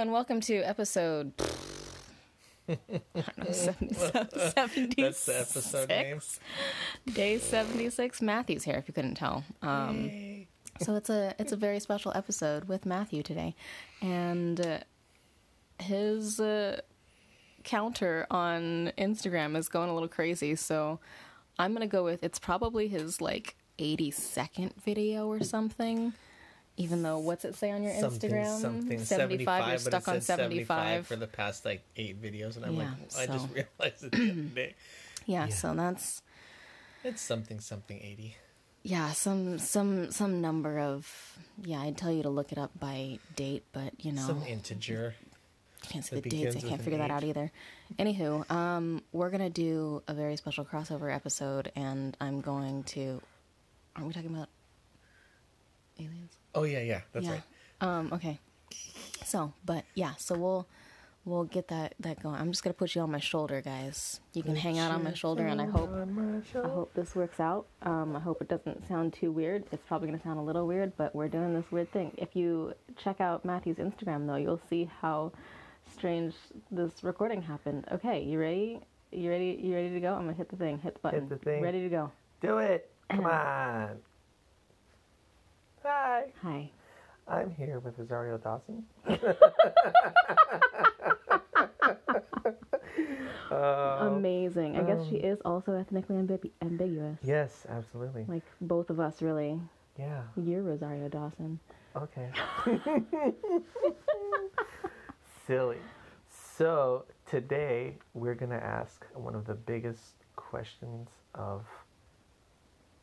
and welcome to episode. I don't know, 77, 76. That's the episode name. Day seventy six. Matthew's here. If you couldn't tell, um, Yay. so it's a it's a very special episode with Matthew today, and uh, his uh, counter on Instagram is going a little crazy. So I'm gonna go with it's probably his like eighty second video or something. Even though what's it say on your something, Instagram? something, 75. You're but stuck it on 75 75. for the past like eight videos, and I'm Yeah, like, I so- just realized it the other day. yeah, Yeah. so that's It's something, something 80. yeah some some some number of yeah i'd tell you to look it up by date but you know Some integer. I can't see the dates i can't figure that out either anywho um we're gonna do a very special crossover episode and i'm going to aren't we talking about aliens Oh, yeah, yeah, that's yeah right. um okay so but yeah so we'll we'll get that that going i'm just gonna put you on my shoulder guys you can hang out on my shoulder and i hope I hope this works out. Um, I hope it doesn't sound too weird. It's probably going to sound a little weird, but we're doing this weird thing. If you check out Matthew's Instagram, though, you'll see how strange this recording happened. Okay, you ready? You ready? You ready to go? I'm gonna hit the thing. Hit the button. Hit the thing. Ready to go. Do it. Come on. Hi. Hi. I'm here with Rosario Dawson. Uh, Amazing. I guess she um, is also ethnically ambi- ambiguous. yes, absolutely. Like both of us, really. Yeah. You're Rosario Dawson. Okay. Silly. So today we're gonna ask one of the biggest questions of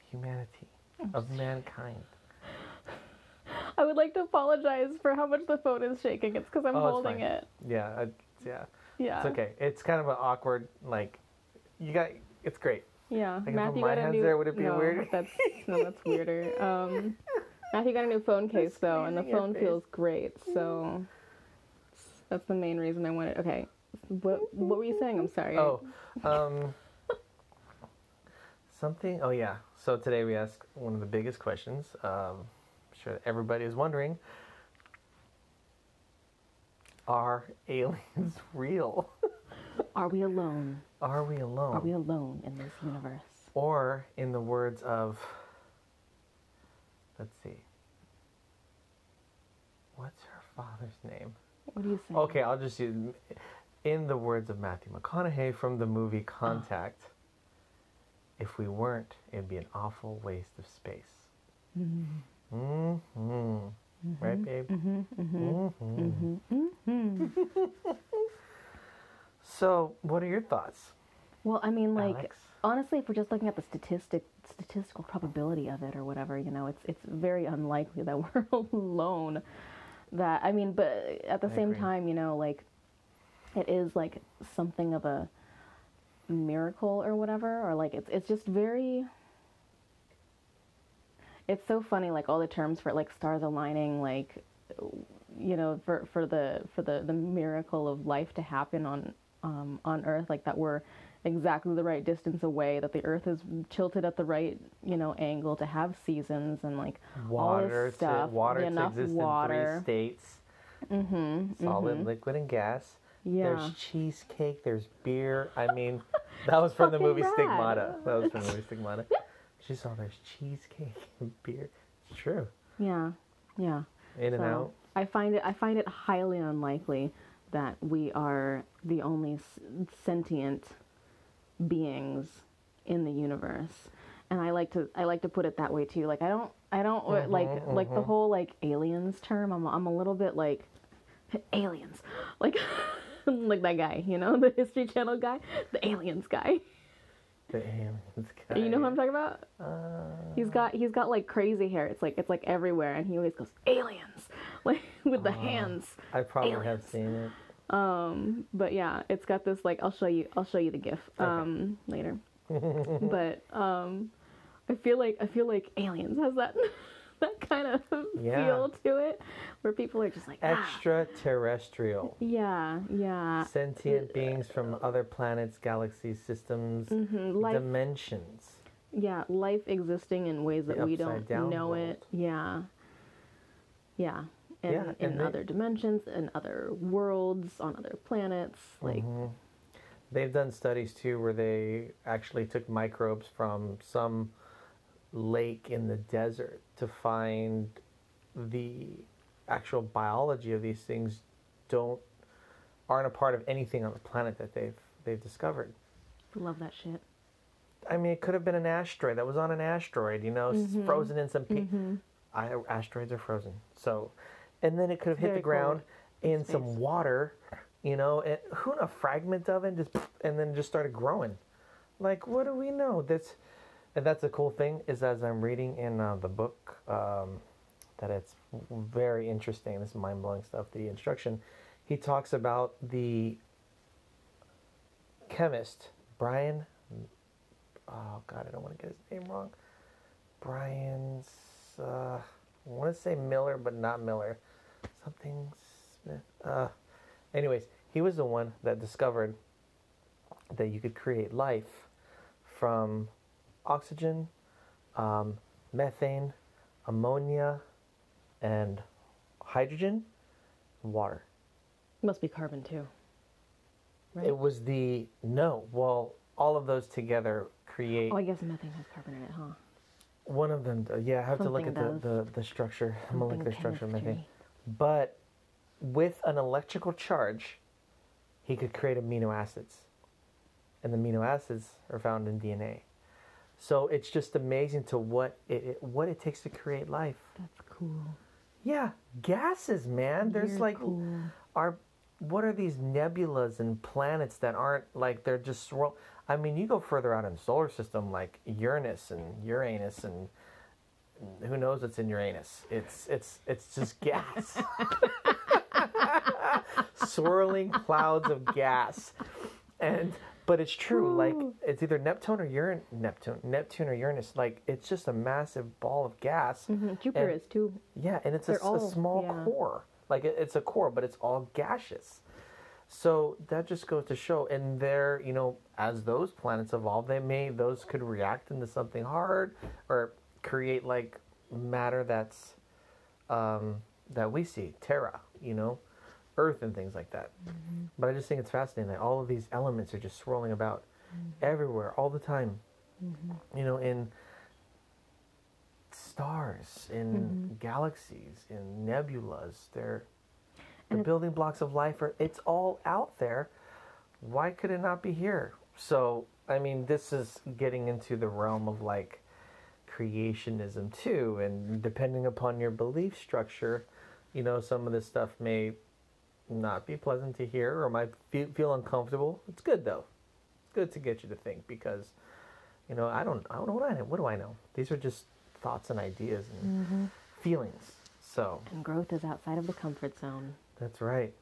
humanity, of mankind. I would like to apologize for how much the phone is shaking. It's because I'm Oh, holding it. Yeah, I, yeah, Yeah. it's okay. It's kind of an awkward, like, you got. It's great. Yeah, Like, Matthew my got a hand's new. there, would it be no, weird? That's no, that's weirder. Um, Matthew got a new phone case though, and the phone feels great. So that's the main reason I wanted. Okay, what what were you saying? I'm sorry. Oh, um, something. Oh yeah. So today we ask one of the biggest questions. Um, sure everybody is wondering: Are aliens real? Are we alone? Are we alone? Are we alone in this universe? Or, in the words of, let's see, what's her father's name? What do you say? Okay, I'll just use, in the words of Matthew McConaughey from the movie Contact, if we weren't, it'd be an awful waste of space. Mm-hmm. Mm-hmm. Right, babe? Mm-hmm. Mm-hmm. mm-hmm. so, what are your thoughts? Well, I mean, like Alex? honestly, if we're just looking at the statistic statistical probability of it or whatever, you know, it's it's very unlikely that we're alone. That I mean, but at the I same agree. time, you know, like it is like something of a miracle or whatever, or like it's it's just very. It's so funny, like all the terms for like stars aligning, like you know, for for the for the the miracle of life to happen on um, on Earth, like that we're exactly the right distance away, that the Earth is tilted at the right you know angle to have seasons and like all Water, this to, water to enough exist water. in three states. Mm-hmm, Solid, liquid, and gas. Yeah. There's cheesecake. There's beer. I mean, that was from the movie rad. Stigmata. That was from the movie Stigmata. She saw there's cheesecake and beer. It's true. Yeah, yeah. In and out. I find it I find it highly unlikely that we are the only s- sentient beings in the universe. And I like to I like to put it that way too. Like I don't I don't uh, like like the whole like aliens term. I'm I'm a little bit like aliens. Like like that guy, you know, the History Channel guy, the aliens guy. The aliens guy. You know who I'm talking about? Uh, He's got he's got like crazy hair. It's like it's like everywhere, and he always goes aliens, like with the hands. I probably have aliens. seen it. Um, but yeah, it's got this like I'll show you I'll show you the gif um later. but um, I feel like I feel like aliens has that that kind of Yeah. feel to it, where people are just like ah, Extraterrestrial. yeah yeah Sentient beings from other planets, galaxies, systems, Mhm, life- dimensions. yeah life existing in ways that we don't know world. it yeah yeah in, Yeah, in they- other dimensions, in other worlds, on other planets. Like, Mhm. They've done studies too where they actually took microbes from some lake in the desert to find the actual biology of these things don't aren't a part of anything on the planet that they've they've discovered. love that shit. I mean, it could have been an asteroid that was on an asteroid, you know, s Mhm. frozen in some. Pe- Mm-hmm. I, asteroids are frozen, so, and then it could have hit Very the ground cold in some water, you know, and who a fragment of it just, and then just started growing. Like, what do we know? That's, and that's the cool thing is as I'm reading in uh, the book, um, that it's very interesting. This mind blowing stuff. The instruction, he talks about the chemist Brian. Oh God, I don't want to get his name wrong. Brian's. Uh, I want to say Miller, but not Miller. Something Smith. Uh, anyways, he was the one that discovered that you could create life from oxygen, um, methane, ammonia, and hydrogen, and water. Must be carbon too. Right? It was the no. Well, all of those together create oh, I guess methane has carbon in it, huh? one of them. Yeah, I have to look at the, the, the structure, Something molecular structure of methane. But with an electrical charge, he could create amino acids. And the amino acids are found in DNA. So it's just amazing to what it, it what it takes to create life. That's cool. Yeah, gases, man. There's Very like cool. are what are these nebulas and planets that aren't like they're just swirl I mean, you go further out in the solar system like Uranus and Uranus and who knows what's in Uranus. It's it's it's just gas. Swirling clouds of gas. And but it's true, like it's either Neptune or Uran Neptune Neptune or Uranus. Like it's just a massive ball of gas. hmm Jupiter And- is too. Yeah, and it's a, s- a all- small yeah. core. Like it, it's a core, but it's all gaseous. So that just goes to show, and there, you know, as those planets evolve, they may those could react into something hard or create like matter that's um, that we see, Terra, you know, Earth and things like that. Mm-hmm. But I just think it's fascinating that all of these elements are just swirling about mm-hmm. everywhere all the time. Mm-hmm. You know, in stars, in galaxies, in nebulas. They're the building blocks of life are it's all out there. Why could it not be here? So, I mean, this is getting into the realm of like creationism too, and depending upon your belief structure, you know, some of this stuff may not be pleasant to hear or might feel, feel uncomfortable. It's good though. It's good to get you to think because, you know, I don't, I don't know what I know. What do I know? These are just thoughts and ideas and feelings. So And growth is outside of the comfort zone. that's right.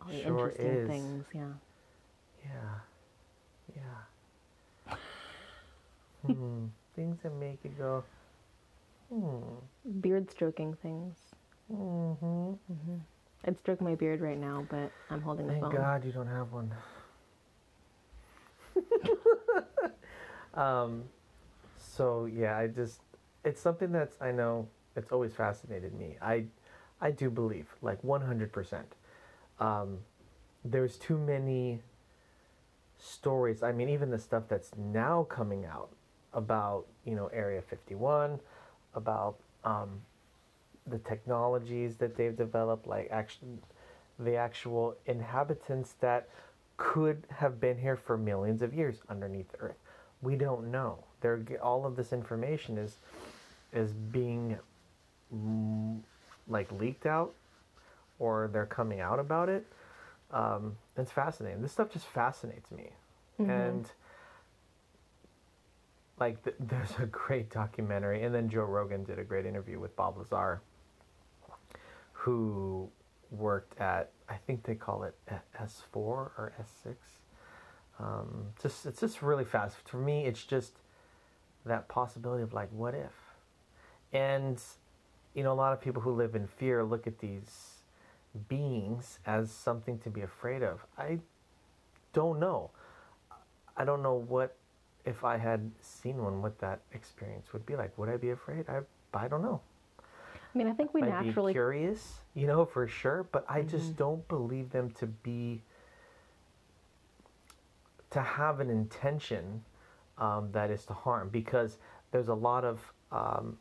All the Sure interesting is. things, yeah. Yeah. Yeah. hmm. Things that make you go, hmm. Beard stroking things. Mm-hmm. I'd stroke my beard right now, but I'm holding the phone. Thank. God you don't have one. um, so yeah, I just it's something that's I know it's always fascinated me. I I do believe like 100%. Um, there's too many stories. I mean, even the stuff that's now coming out about you know Area 51, about um, the technologies that they've developed, like actually the actual inhabitants that could have been here for millions of years underneath the earth. We don't know. They're, all of this information is is being like leaked out, or they're coming out about it. Um, it's fascinating. This stuff just fascinates me, and like th- there's a great documentary, and then Joe Rogan did a great interview with Bob Lazar, who worked at I think they call it S four or S six. Um, just it's just really fast for me. It's just that possibility of like, what if? And you know, a lot of people who live in fear look at these beings as something to be afraid of. I don't know. I don't know what if I had seen one, what that experience would be like. Would I be afraid? I I don't know. I mean, I think we might be naturally curious, you know, for sure, but I Mm-hmm. just don't believe them to be to have an intention um, that is to harm because there's a lot of um,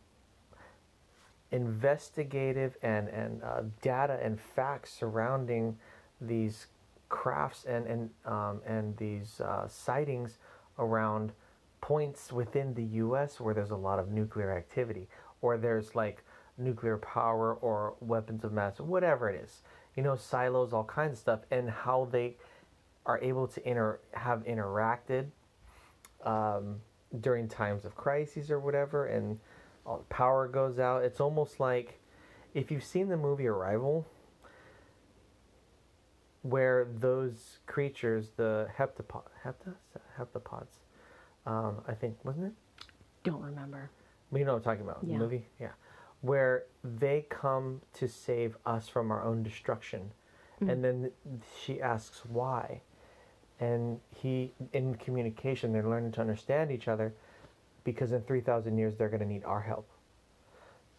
investigative and and uh, data and facts surrounding these crafts and and um, and these uh, sightings around points within the U.S. where there's a lot of nuclear activity, or there's like nuclear power or weapons of mass, whatever it is. You know, silos, all kinds of stuff, and how they are able to inter have interacted um, during times of crises or whatever, and all the power goes out. It's almost like if you've seen the movie Arrival, where those creatures, the heptapod, hepta, heptapods, um, I think wasn't it? don't remember. Well, You know what I'm talking about, Yeah. the movie? Yeah. Where they come to save us from our own destruction. Hmm. And then she asks why. And he, in communication, they're learning to understand each other because in 3,000 years, they're going to need our help.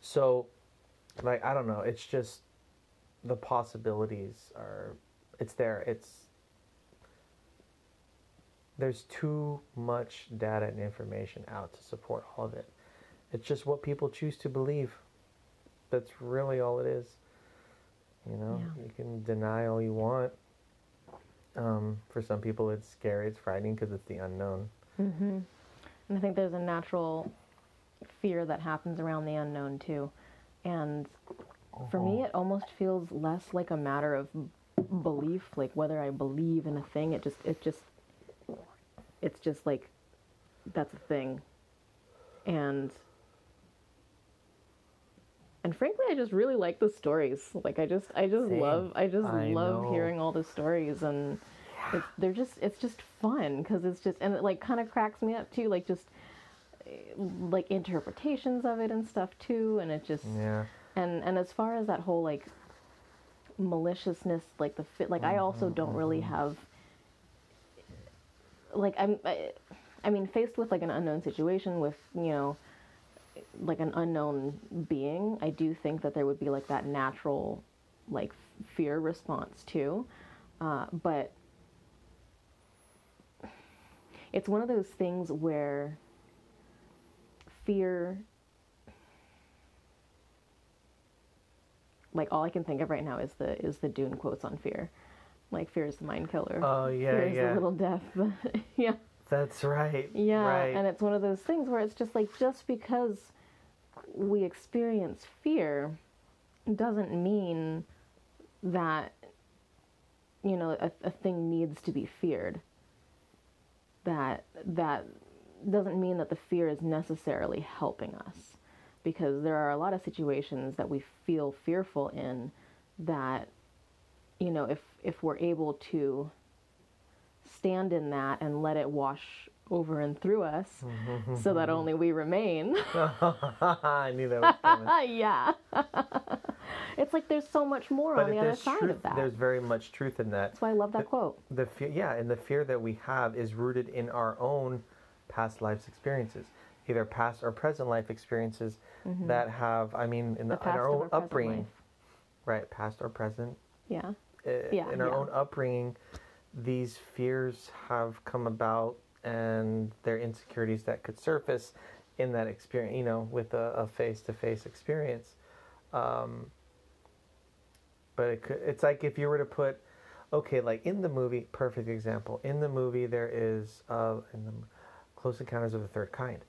So, like, I don't know. It's just the possibilities are, it's there. It's, there's too much data and information out to support all of it. It's just what people choose to believe. That's really all it is. You know, Yeah. you can deny all you want. Um, for some people, it's scary, it's frightening because it's the unknown. Mm-hmm. And I think there's a natural fear that happens around the unknown too. And for me, Oh. it almost feels less like a matter of belief, like whether I believe in a thing. It just, it just, it's just like that's a thing. And and frankly, I just really like the stories. Like I just, I just Same. love, I just I love know. hearing all the stories and. It's, they're just it's just fun because it's just and it like kind of cracks me up too like just eh, like interpretations of it and stuff too and it just Yeah. and and as far as that whole like maliciousness like the fit like i also don't really have like i'm I, I mean faced with like an unknown situation with you know like an unknown being i do think that there would be like that natural like fear response too uh, but it's one of those things where fear like all I can think of right now is the is the Dune quotes on fear. Like fear is the mind killer. Oh, yeah, fear is yeah. the little death. yeah. That's right. Yeah. Right. And it's one of those things where it's just like just because we experience fear doesn't mean that you know a, a thing needs to be feared. That that doesn't mean that the fear is necessarily helping us because there are a lot of situations that we feel fearful in that you know if if we're able to stand in that and let it wash over and through us so that only we remain I knew that was coming. yeah it's like there's so much more but on the other side truth, of that there's very much truth in that. that's why i love that quote the fear yeah and the fear that we have is rooted in our own past life experiences either past or present life experiences that have i mean in, the, Mm-hmm. the in our own upbringing life. right past or present yeah uh, Yeah, in our yeah. own upbringing these fears have come about and their insecurities that could surface in that experience you know with a, a face-to-face experience. Um, but it could, it's like if you were to put okay like in the movie perfect example. In the movie there is uh, in the close encounters of the third kind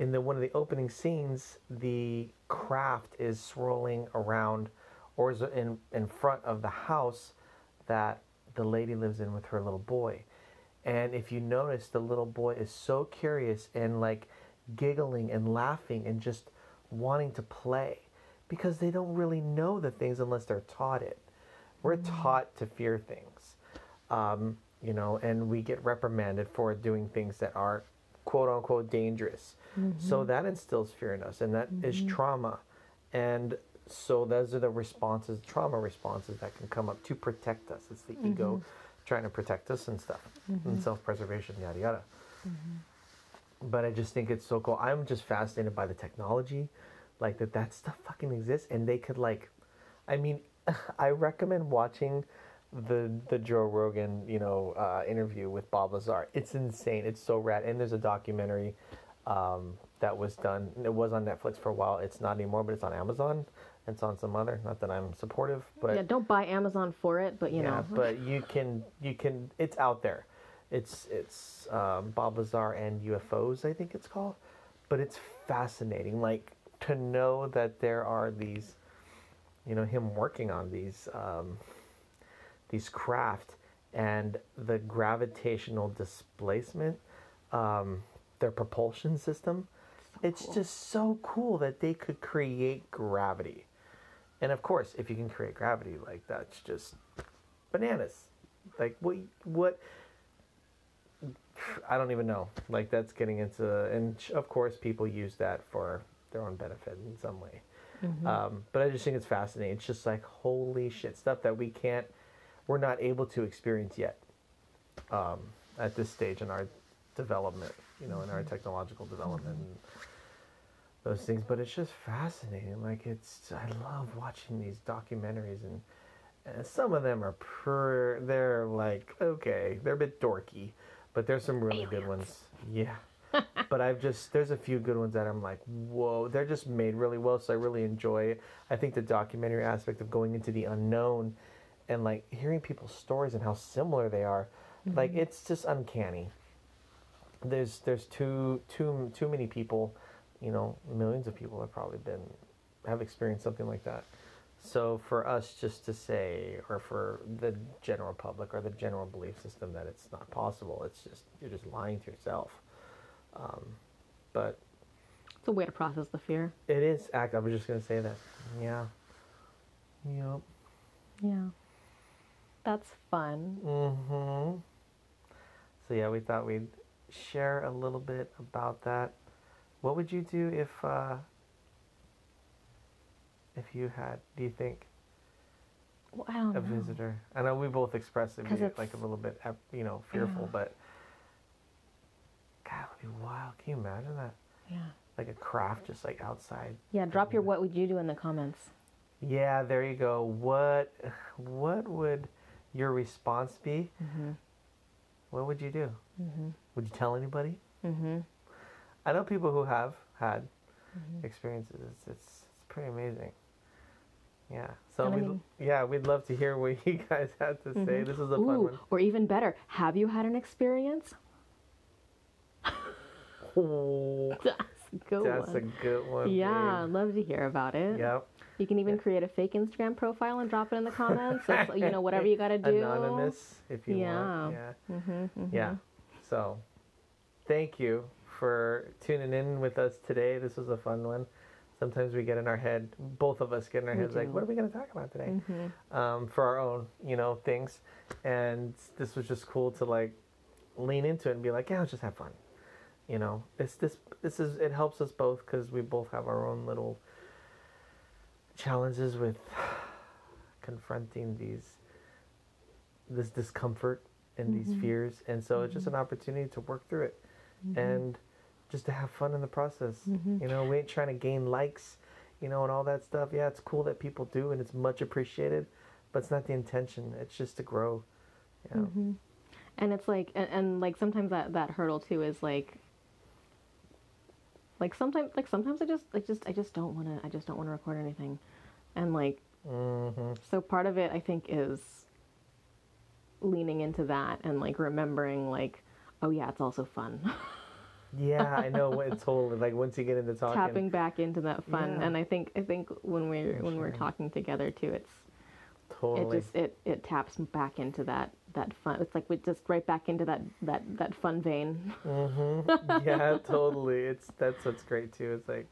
in the one of the opening scenes the craft is swirling around or is in in front of the house that the lady lives in with her little boy and if you notice the little boy is so curious and like giggling and laughing and just wanting to play because they don't really know the things unless they're taught it. We're mm. taught to fear things um, you know and we get reprimanded for doing things that are quote unquote dangerous. So mm-hmm. that instills fear in us and that is mm-hmm. trauma. And so those are the responses trauma responses that can come up to protect us. It's the ego mm-hmm. Trying to protect us and stuff and self-preservation yada yada but i just think it's so cool i'm just fascinated by the technology like that that stuff fucking exists and they could like I mean I recommend watching the the Joe Rogan, you know, uh, interview with Bob Lazar. It's insane. It's so rad. And there's a documentary um, that was done. It was on Netflix for a while. It's not anymore, but it's on Amazon. It's on some other. Not that I'm supportive, but yeah, don't buy Amazon for it, but you know. yeah, know. but you can you can. It's out there. It's it's um, Bob Lazar and UFOs. I think it's called, but it's fascinating. Like to know that there are these, you know, him working on these. Um, these craft and the gravitational displacement, um, their propulsion system. So it's cool. just so cool that they could create gravity. And of course, if you can create gravity, like that's just bananas. Like what? What? I don't even know. Like that's getting into, and of course, people use that for their own benefit in some way. Mhm. Um, but I just think it's fascinating. It's just like holy shit stuff that we can't, we're not able to experience yet um, at this stage in our development, you know, in our technological development and those things. But it's just fascinating. Like it's, I love watching these documentaries and, and some of them are per, they're like okay, they're a bit dorky, but there's some really good ones. Yeah but I've just there's a few good ones that I'm like, whoa, they're just made really well, so I really enjoy it. I think the documentary aspect of going into the unknown and like hearing people's stories and how similar they are, like mm-hmm. it's just uncanny. There's there's too too too many people, you know, millions of people have probably been have experienced something like that. So for us just to say, or for the general public or the general belief system that it's not possible, it's just you're just lying to yourself. Um, but It's a way to process the fear. it is act. I was just gonna say that. Yeah. Yep. Yeah. That's fun. Mm-hmm. So yeah, we thought we'd share a little bit about that. What would you do if uh, if you had? Do you think Well, I don't a know. visitor? I know we both expressed it like a little bit, you know, fearful, Yeah. but God, it would be wild. Can you imagine that? Yeah. Like a craft just like outside. Yeah, drop your what would you do in the comments. Yeah, there you go. What what would your response be? Mhm. What would you do? Mhm. Would you tell anybody? Mhm. I know people who have had Mhm. experiences. It's, it's it's pretty amazing. Yeah. So we mean- yeah we'd love to hear what you guys had to say. Mhm. This is a fun one. or even better, have you had an experience? Oh, That's a good that's a one. good one. yeah, babe. love to hear about it. Yep. You can even create a fake Instagram profile and drop it in the comments. So you know, whatever you got to do. Anonymous, if you Yeah. want. Yeah. Mm-hmm, Yeah. So, thank you for tuning in with us today. This was a fun one. Sometimes we get in our head, both of us get in our We heads, like, what are we going to talk about today? hmm Um, for our own, you know, things. And this was just cool to like lean into it and be like, yeah, let's just have fun. You know, it's this. This is it helps us both because we both have our own little challenges with confronting these this discomfort and these Mhm. fears, and so it's just an opportunity to work through it and just to have fun in the process. Mhm. You know, we ain't trying to gain likes, you know, and all that stuff. Yeah, it's cool that people do, and it's much appreciated, but it's not the intention. It's just to grow. You know? hmm And it's like, and, and like sometimes that that hurdle too is like, like sometimes, like sometimes I just, I just, I just don't want to, I just don't want to record anything, and like, Mm-hmm. so part of it I think is leaning into that and like remembering like, oh yeah, it's also fun. Yeah, I know. what It's totally like once you get into talking. Tapping back into that fun, Yeah. and I think I think when we're For when we're talking together too, it's Totally. it just it it taps back into that that fun. It's like we just right back into that that that fun vein. Mm-hmm. Yeah, totally. It's that's what's great too. It's like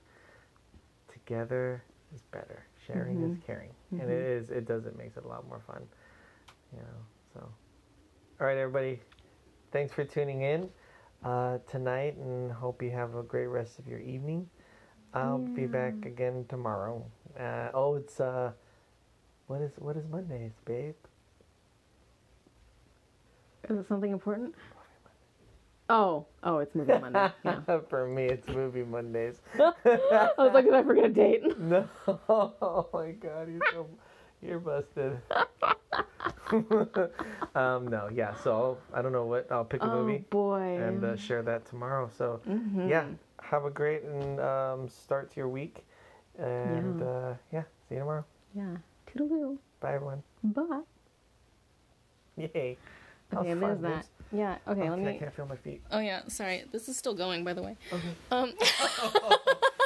together is better. Sharing is Mhm. caring, and it is. It does. It makes it a lot more fun. You know. So, all right, everybody. Thanks for tuning in uh, tonight, and hope you have a great rest of your evening. I'll be back again tomorrow. Uh, oh, it's uh, what is what is Mondays, babe? Is it something important? Oh, oh, it's movie Monday. Yeah. For me, it's movie Mondays. I was like, did I forget a date? No, oh my god, you're so, you're busted. um, no, yeah. So I'll, I don't know what I'll pick a Oh movie boy. and uh, share that tomorrow. So Mhm. yeah, have a great and um, start to your week, and Yeah. uh, yeah, see you tomorrow. Yeah. Toodaloo. Bye everyone. Bye. Yay. That Okay, was there's that. babes. Yeah. Okay, Okay, let I can't feel my feet. Oh yeah. Sorry. This is still going, by the way. Okay. Um.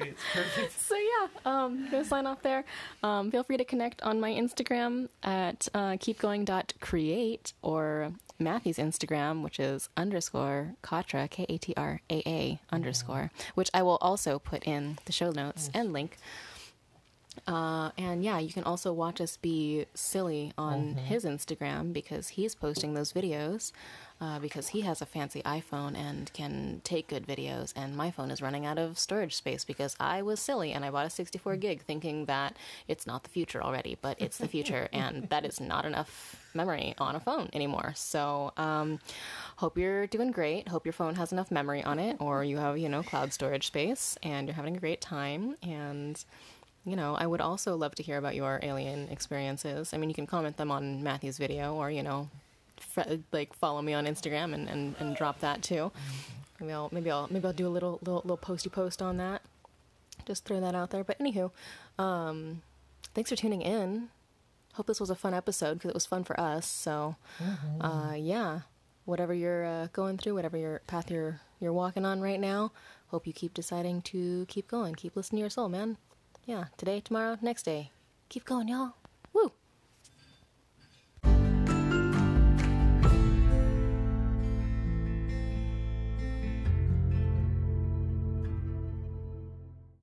Perfect. so yeah, um, gonna sign off there. Um, feel free to connect on my Instagram at uh, keepgoing.create or Matthew's Instagram, which is underscore Katra, K A T R A A underscore, which I will also put in the show notes and link. Uh, and yeah, you can also watch us be silly on his Instagram because he's posting those videos uh, because he has a fancy iPhone and can take good videos. And my phone is running out of storage space because I was silly and I bought a 64 gig thinking that it's not the future already, but it's the future, and that is not enough memory on a phone anymore. So, um, hope you're doing great. Hope your phone has enough memory on it, or you have, you know, cloud storage space, and you're having a great time. And you know, I would also love to hear about your alien experiences. I mean, you can comment them on Matthew's video or, you know, f- like follow me on Instagram and, and, and drop that too. Maybe I'll, maybe I'll, maybe I'll do a little, little, little posty post on that. Just throw that out there. But anywho, um, thanks for tuning in. Hope this was a fun episode because it was fun for us. So, uh, yeah, whatever you're uh, going through, whatever your path you're, you're walking on right now, hope you keep deciding to keep going. Keep listening to your soul, man yeah, today, tomorrow, next day. Keep going, y'all.